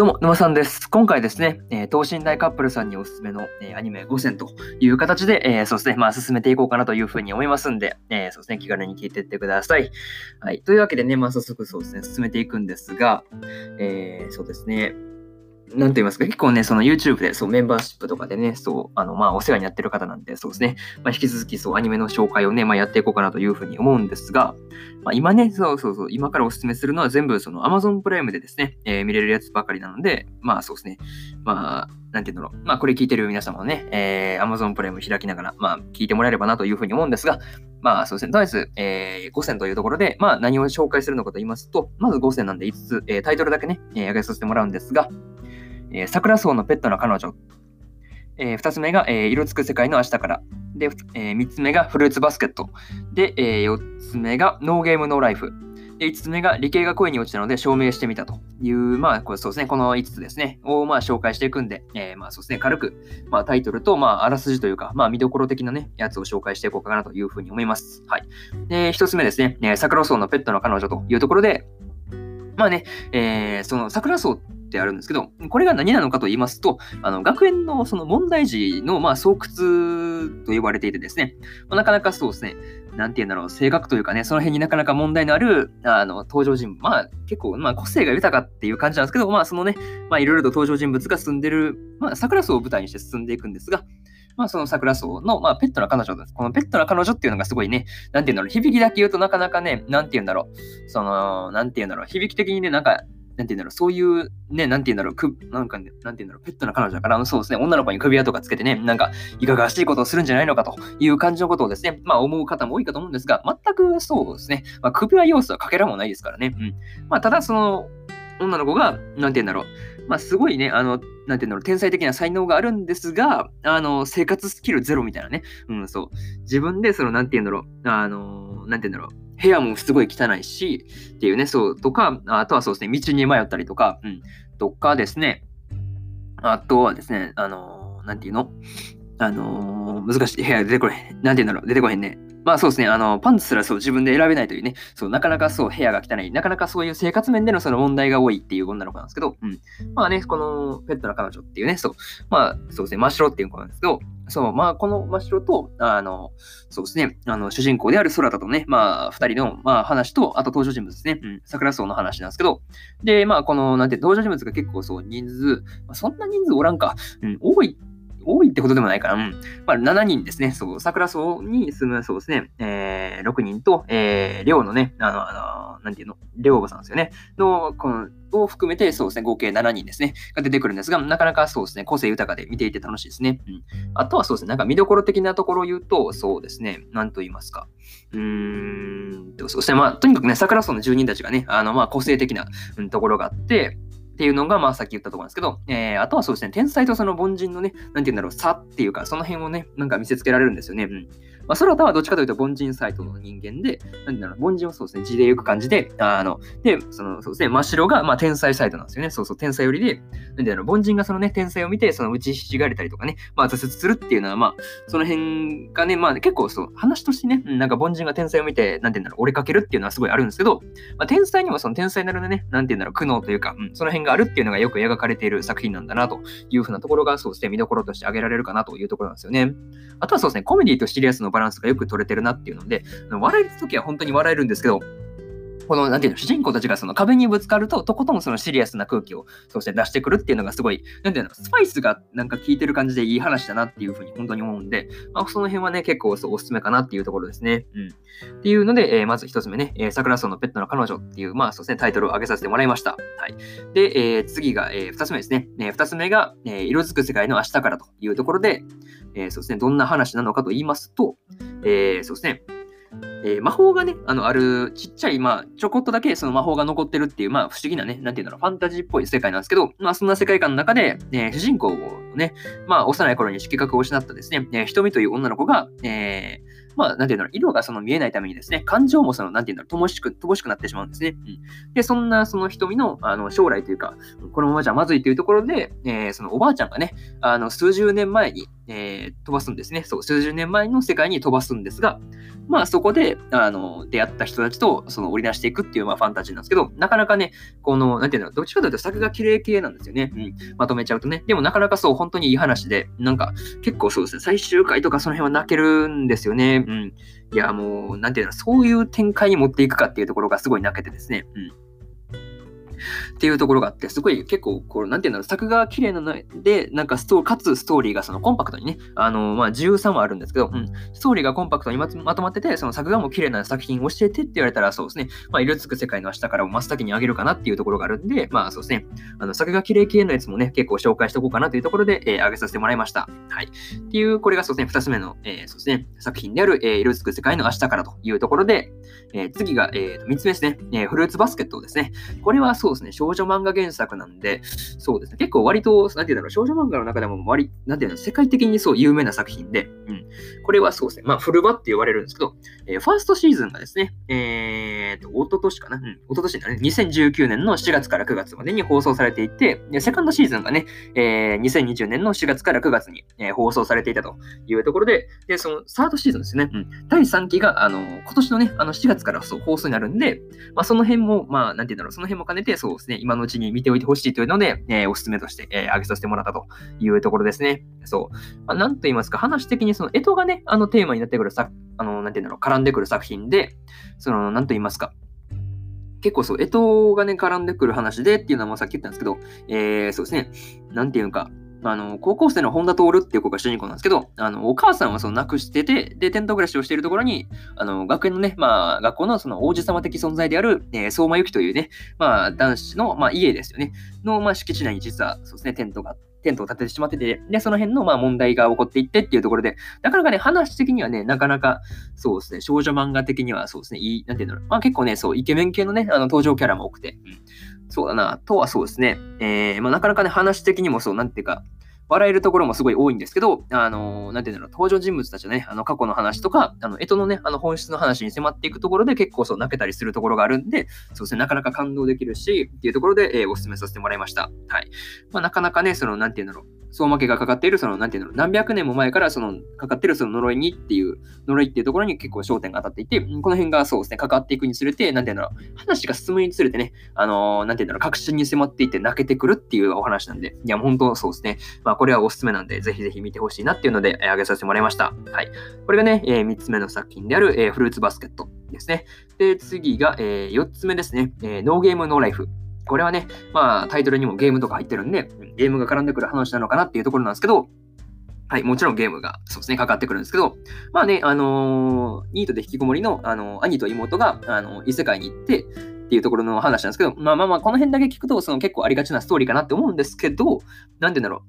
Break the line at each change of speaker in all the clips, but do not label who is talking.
どうも、沼さんです。今回ですね、えー、等身大カップルさんにおすすめの、えー、アニメ5選という形で、えー、そうですね、まあ、進めていこうかなというふうに思いますんで、えー、そうですね、気軽に聞いていってください。はい。というわけでね、まあ、早速そうですね、進めていくんですが、えー、そうですね、なんと言いますか、結構ね、その YouTube でそうメンバーシップとかでね、そう、あの、まあ、お世話になってる方なんで、そうですね、まあ、引き続きそう、アニメの紹介をね、まあ、やっていこうかなというふうに思うんですが、まあ、今ね、そうそうそう、今からお勧めするのは全部その Amazon プライムでですね、えー、見れるやつばかりなので、まあ、そうですね、まあ、なんて言うんだろう。まあ、これ聞いてる皆様もね、えー、Amazon プライム開きながら、まあ、聞いてもらえればなというふうに思うんですが、まあ、そうですね。とりあえず、えー、5選というところで、まあ、何を紹介するのかと言いますと、まず5選なんで5つ、えー、タイトルだけね、えー、上げさせてもらうんですが、えー、桜草のペットの彼女。えー、2つ目が、えー、色つく世界の明日から。で、えー、3つ目がフルーツバスケット。で、えー、4つ目がノーゲームノーライフ。で、5つ目が理系が恋に落ちたので証明してみたという、まあ、これそうですね、この5つですね、をまあ紹介していくんで、えー、まあそうですね、軽く、まあタイトルと、まああらすじというか、まあ見どころ的なね、やつを紹介していこうかなというふうに思います。はい。で、1つ目ですね、えー、桜草のペットの彼女というところで、まあね、えー、その桜草ってってあるんですけど、これが何なのかと言いますと、あの学園のその問題児のまあ巣窟と呼ばれていてですね、まあ、なかなかそうですね、なんて言うんだろう、性格というかね、その辺になかなか問題のあるあの登場人物、まあ結構、まあ、個性が豊かっていう感じなんですけど、まあそのね、まあいろいろと登場人物が住んでる、まあ桜荘を舞台にして進んでいくんですが、まあ、その桜荘の、まあ、ペットの彼女です。このペットの彼女っていうのがすごいね、なんて言うんだろう、響きだけ言うとなかなかね、なんて言うんだろう、その、なんて言うんだろう、響き的にね、なんか、なんて言うんだろう、そういう、ね、なんて言うんだろう、く、なんか、ね、なんて言うんだろう、ペットの彼女だから、そうですね、女の子に首輪とかつけてね、なんか、いかがわしいことをするんじゃないのかという感じのことをですね、まあ、思う方も多いかと思うんですが、全くそうですね、まあ、首輪要素はかけらもないですからね。うん。まあ、ただ、その、女の子が、なんて言うんだろう、まあ、すごいね、あの、なんて言うんだろう、天才的な才能があるんですが、あの、生活スキルゼロみたいなね。うん、そう。自分で、その、なんて言うんだろう、あの、なんて言うんだろう、部屋もすごい汚いし、っていうね、そう、とか、あとはそうですね、道に迷ったりとか、うん、とかですね、あとはですね、あのー、なんていうの？あのー、難しい。部屋出てこれへん。なんて言うんだろう出てこへんね。まあそうですね、あの、パンツすらそう自分で選べないというね、そう、なかなかそう部屋が汚い、なかなかそういう生活面でのその問題が多いっていう女の子なんですけど、うん。まあね、このペットの彼女っていうね、そう、まあそうですね、真っ白っていう子なんですけど、そう、まあこの真っ白と、あの、そうですね、あの、主人公である空田とね、まあ二人の、まあ話と、あと登場人物ですね、うん、桜荘の話なんですけど、で、まあこの、なんて、登場人物が結構そう人数、まあ、そんな人数おらんか、うん、多い多いってことでもないかな。うん。まあ、7人ですね。そう、桜荘に住む、そうですね、えー、6人と、えー、寮のね、あの、あの、なんていうの、寮母さんですよね。の、この、を含めて、そうですね、合計7人ですね、が出てくるんですが、なかなかそうですね、個性豊かで見ていて楽しいですね。うん。あとはそうですね、なんか見どころ的なところを言うと、そうですね、なんと言いますか。うーんと、そうですね、まあ、とにかくね、桜荘の住人たちがね、あの、まあ、個性的な、うん、ところがあって、っていうのが、まあ、さっき言ったところなんですけど、えー、あとはそうですね、天才とその凡人のね、なんて言うんだろう、差っていうか、その辺をね、なんか見せつけられるんですよね。うん。まあ、空田はどっちかというと凡人サイトの人間で、なんだろう、凡人をそうですね、字で行く感じで、あの、で、その、そうですね、真っ白が、まあ、天才サイトなんですよね。そうそう、天才寄りで、なんだろう、凡人がそのね、天才を見て、その打ちひしがれたりとかね、まあ、挫折するっていうのは、まあ、その辺がね、まあ、結構そう、話としてね、なんか凡人が天才を見て、なんて言うんだろう、折れかけるっていうのはすごいあるんですけど、まあ、天才にもその天才なるね、なんて言うんだろう、苦悩というか、うん、その辺があるっていうのがよく描かれている作品なんだな、というふうなところが、そうですね、見どころとして挙げられるかなというところなんですよね。あとはそうですね、コメディとシリアスのバラランスがよく取れてるなっていうので、笑える時は本当に笑えるんですけど、この、なんていうの、主人公たちがその壁にぶつかると、とことんそのシリアスな空気を、そして出してくるっていうのがすごい、なんていうの、スパイスがなんか効いてる感じでいい話だなっていうふうに本当に思うんで、まあ、その辺はね、結構おすすめかなっていうところですね。うん。っていうので、えー、まず一つ目ね、えー、桜荘のペットの彼女っていう、まあそうですね、タイトルを上げさせてもらいました。はい。で、えー、次が、えー、二つ目ですね。えー、二つ目が、えー、色づく世界の明日からというところで、えー、そうですね、どんな話なのかと言いますと、えー、そうですね、えー、魔法がね、あの、ある、ちっちゃい、まあ、ちょこっとだけその魔法が残ってるっていう、まあ、不思議なね、なんていうんだろう、ファンタジーっぽい世界なんですけど、まあ、そんな世界観の中で、えー、主人公をね、まあ、幼い頃に色覚を失ったですね、えー、瞳という女の子が、えー、まあ、なんていうんだろう、色がその見えないためにですね、感情もその、なんていうんだろう、乏しく、乏しくなってしまうんですね。うん、で、そんなその瞳の、あの、将来というか、このままじゃまずいというところで、えー、そのおばあちゃんがね、あの、数十年前に、えー、飛ばすんですね。そう、数十年前の世界に飛ばすんですが、まあそこで、あの、出会った人たちと、その、織り出していくっていう、まあファンタジーなんですけど、なかなかね、この、なんていうの、どっちかというと作画綺麗系なんですよね。うん。まとめちゃうとね。でもなかなかそう、本当にいい話で、なんか、結構そうですね、最終回とかその辺は泣けるんですよね。うん。いや、もう、なんていうの、そういう展開に持っていくかっていうところがすごい泣けてですね。うん。っていうところがあって、すごい結構、こう、なんていうんだろう、作画綺麗なので、なんかスト、かつストーリーがそのコンパクトにね、あの、まあ、13はあるんですけど、うん、ストーリーがコンパクトにまとまってて、その作画も綺麗な作品を教えてって言われたら、そうですね、まあ、色つく世界の明日からを真っ先にあげるかなっていうところがあるんで、まあ、そうですね、あの、作画綺麗系のやつもね、結構紹介しておこうかなというところで、えー、上げさせてもらいました。はい。っていう、これがそうですね、2つ目の、えー、そうですね、作品である、えー、色つく世界の明日からというところで、えー、次が、えー、3つ目ですね、えー、フルーツバスケットですね。これはそうそうですね、少女漫画原作なんで、そうですね、結構割と、なんていうんだろう、少女漫画の中でも割、なんていうの、世界的にそう有名な作品で、うん。これはそうですね、まあ、フルバって言われるんですけど、えー、ファーストシーズンがですね、えーと、おととしかな、うん、おととしだね、2019年の4月から9月までに放送されていて、でセカンドシーズンがね、えー、2020年の4月から9月に、えー、放送されていたというところで、で、そのサードシーズンですね、うん、第3期が、あの、今年のね、あの4月からそう放送になるんで、まあ、その辺も、まあ、なんていうんだろう、その辺も兼ねて、そうですね、今のうちに見ておいてほしいというので、えー、おすすめとして、えー、挙げさせてもらったというところですね。そう。まあ、なんと言いますか、話的にその、干支がね、あのテーマになってくるさ、あの、なんていうんだろう、絡んでくる作品で、その、なんと言いますか、結構そう、干支がね、絡んでくる話でっていうのはもうさっき言ったんですけど、えー、そうですね、なんていうか、あの、高校生の本田徹っていう子が主人公なんですけど、あの、お母さんはその亡くしてて、で、テント暮らしをしているところに、あの、学園のね、まあ、学校のその王子様的存在である、えー、相馬由紀というね、まあ、男子の、まあ、家ですよね、の、まあ、敷地内に実は、そうですね、テントがテントを立ててしまってて、で、その辺のまあ問題が起こっていってっていうところで、なかなかね、話的にはね、なかなか、そうですね、少女漫画的にはそうですね、いい、なんていうんだろう、まあ結構ね、そう、イケメン系のね、あの登場キャラも多くて、うん、そうだな、とはそうですね、えー、まあなかなかね、話的にもそう、なんていうか、笑えるところもすごい多いんですけど、あの、なんていうんだろう、登場人物たちのね、あの、過去の話とか、あの、干支のね、あの、本質の話に迫っていくところで結構そう泣けたりするところがあるんで、そうですね、なかなか感動できるし、っていうところで、えー、お勧めさせてもらいました。はい。まあ、なかなかね、その、なんていうんだろう、相馬家がかかっている、その、なんていうの、何百年も前からその、かかっているその呪いにっていう、呪いっていうところに結構焦点が当たっていて、この辺がそうですね、かかっていくにつれて、なんていうの、話が進むにつれてね、あのー、なんていうんだろう、確信に迫っていって泣けてくるっていうお話なんで、いや、本当そうですね。まあ、これはおすすめなんで、ぜひぜひ見てほしいなっていうので、えー、げさせてもらいました。はい。これがね、えー、3つ目の作品である、えー、フルーツバスケットですね。で、次が、えー、4つ目ですね、えー、ノーゲームノーライフ。これはね、まあタイトルにもゲームとか入ってるんで、ゲームが絡んでくる話なのかなっていうところなんですけど、はい、もちろんゲームが、そうですね、かかってくるんですけど、まあね、あの、ニートで引きこもりの、あの、兄と妹が、あの、異世界に行って、っていうところの話なんですけど、まあまあまあ、この辺だけ聞くと、その結構ありがちなストーリーかなって思うんですけど、なんて言うんだろ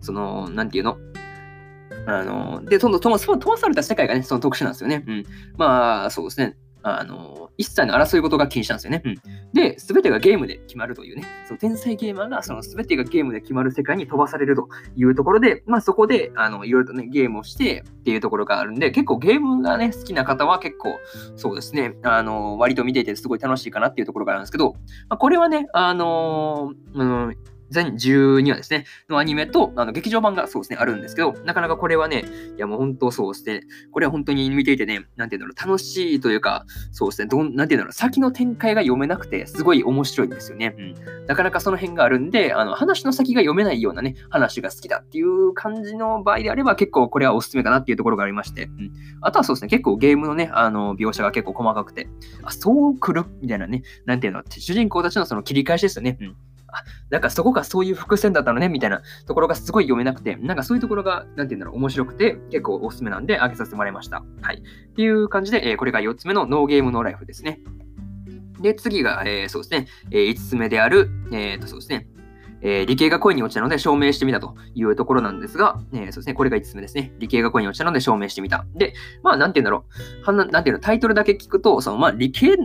う、その、なんていうの、あの、で、その、飛ばされた世界がね、その特殊なんですよね。うん。まあ、そうですね。あの、一切の争い事が禁止なんですよね。うん、で、すべてがゲームで決まるというね、その天才ゲーマーがそのすべてがゲームで決まる世界に飛ばされるというところで、まあそこで、あの、いろいろとね、ゲームをしてっていうところがあるんで、結構ゲームがね、好きな方は結構、そうですね、あの、割と見ていてすごい楽しいかなっていうところがあるんですけど、まあ、これはね、あのー、うん全12話ですね、のアニメと、あの、劇場版がそうですね、あるんですけど、なかなかこれはね、いやもう本当そうですね、これは本当に見ていてね、なんていうんだろう、楽しいというか、そうですね、どん、なんていうんだろう、先の展開が読めなくて、すごい面白いんですよね。うん。なかなかその辺があるんで、あの、話の先が読めないようなね、話が好きだっていう感じの場合であれば、結構これはおすすめかなっていうところがありまして、うん。あとはそうですね、結構ゲームのね、あの、描写が結構細かくて、あ、そう来る？みたいなね、なんていうの、主人公たちのその切り返しですよね。うん。あ、なんかそこがそういう伏線だったのね、みたいなところがすごい読めなくて、なんかそういうところが、なんて言うんだろう、面白くて、結構おすすめなんで、あげさせてもらいました。はい。っていう感じで、えー、これが4つ目のノーゲームノーライフですね。で、次が、えー、そうですね、えー、5つ目である、えっ、と、そうですね、えー、理系が恋に落ちたので証明してみたというところなんですが、えー、そうですね、これが5つ目ですね。理系が恋に落ちたので証明してみた。で、まあ、なんて言うんだろう。はななんていうの、タイトルだけ聞くと、その、まあ、理系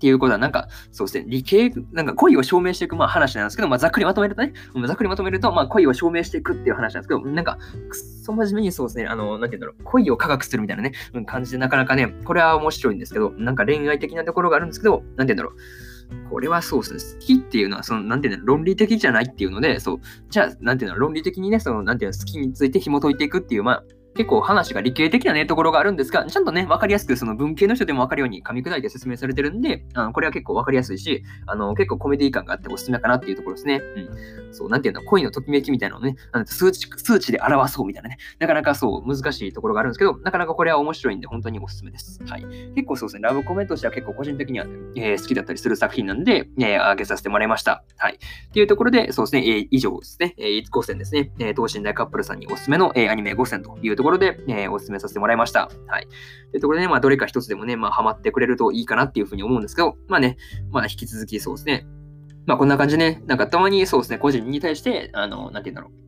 っていうことは、なんか、そうですね、理系、なんか恋を証明していく、まあ、話なんですけど、まあ、ざっくりまとめるとね、ざっくりまとめると、まあ、恋を証明していくっていう話なんですけど、なんか、くそ真面目にそうですね、あの、なんて言うんだろう、恋を科学するみたいなね、感じで、なかなかね、これは面白いんですけど、なんか恋愛的なところがあるんですけど、なんて言うんだろう、これはそうですね。好きっていうのは、その、なんていうの、論理的じゃないっていうので、そう、じゃあ、なんていうの、論理的にね、その、なんていうの、好きについて紐解いていくっていう、まあ、結構話が理系的なね、ところがあるんですが、ちゃんとね、わかりやすく、その文系の人でもわかるように噛み砕いて説明されてるんで、あのこれは結構わかりやすいし、あの、結構コメディ感があっておすすめかなっていうところですね。うん。そう、なんていうの、恋のときめきみたいなのをね、あの数値、数値で表そうみたいなね、なかなかそう、難しいところがあるんですけど、なかなかこれは面白いんで、本当におすすめです。はい。結構そうですね、ラブコメとしては結構個人的には、ね、えー、好きだったりする作品なんで、えー、上げさせてもらいました。はい。っていうところで、そうですね、えー、以上ですね、えー、5選ですね、えー、等身大カップルさんにおすすめの、えー、アニメ5選というところころで、えー、お勧めさせてもらいました。はい。というところでね、まあ、どれか一つでもね、まあ、ハマってくれるといいかなっていうふうに思うんですけど、まあね、まあ、引き続きそうですね。まあ、こんな感じでね、なんかたまにそうですね、個人に対して、あの、なんて言うんだろう。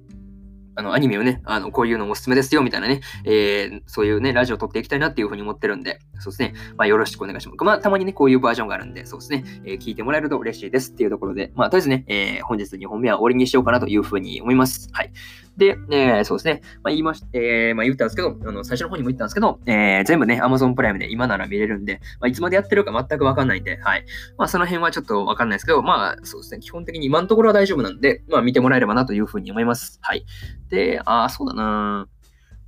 あの、アニメをね、あの、こういうのもおすすめですよ、みたいなね、えー、そういうね、ラジオを撮っていきたいなっていうふうに思ってるんで、そうですね、まあ、よろしくお願いします。まあ、たまにね、こういうバージョンがあるんで、そうですね、えー、聞いてもらえると嬉しいですっていうところで、まあ、とりあえずね、えー、本日2本目は終わりにしようかなというふうに思います。はい。で、えー、そうですね、まあ、言いまし、えー、まあ、言ったんですけど、あの、最初の方にも言ったんですけど、えー、全部ね、Amazon プライムで今なら見れるんで、まあ、いつまでやってるか全くわかんないんで、はい。まあ、その辺はちょっとわかんないですけど、まあ、そうですね、基本的に今のところは大丈夫なんで、まあ、見てもらえればなというふうに思います。はい。で、あ、そうだな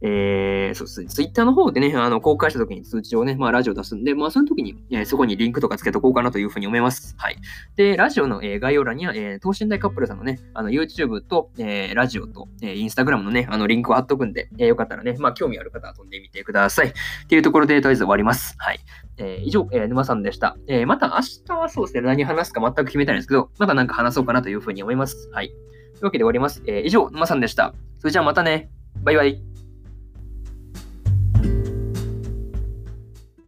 えー、そうですね、ツイッターの方でね、あの公開した時に通知をね、まあ、ラジオ出すんで、まあ、その時に、えー、そこにリンクとかつけとこうかなというふうに思います。はい。で、ラジオの、えー、概要欄には、えー、等身大カップルさんのね、あの YouTube と、えー、ラジオと、えー、Instagram のね、あのリンクを貼っとくんで、えー、よかったらね、まあ、興味ある方は飛んでみてください。っていうところで、とりあえず終わります。はい。えー、以上、えー、沼さんでした。えー、また明日はそうですね、何話すか全く決めたいんですけど、またなんか話そうかなというふうに思います。はい。というわけで終わります。えー、以上、沼さんでした。それじゃあまたね。バイバイ。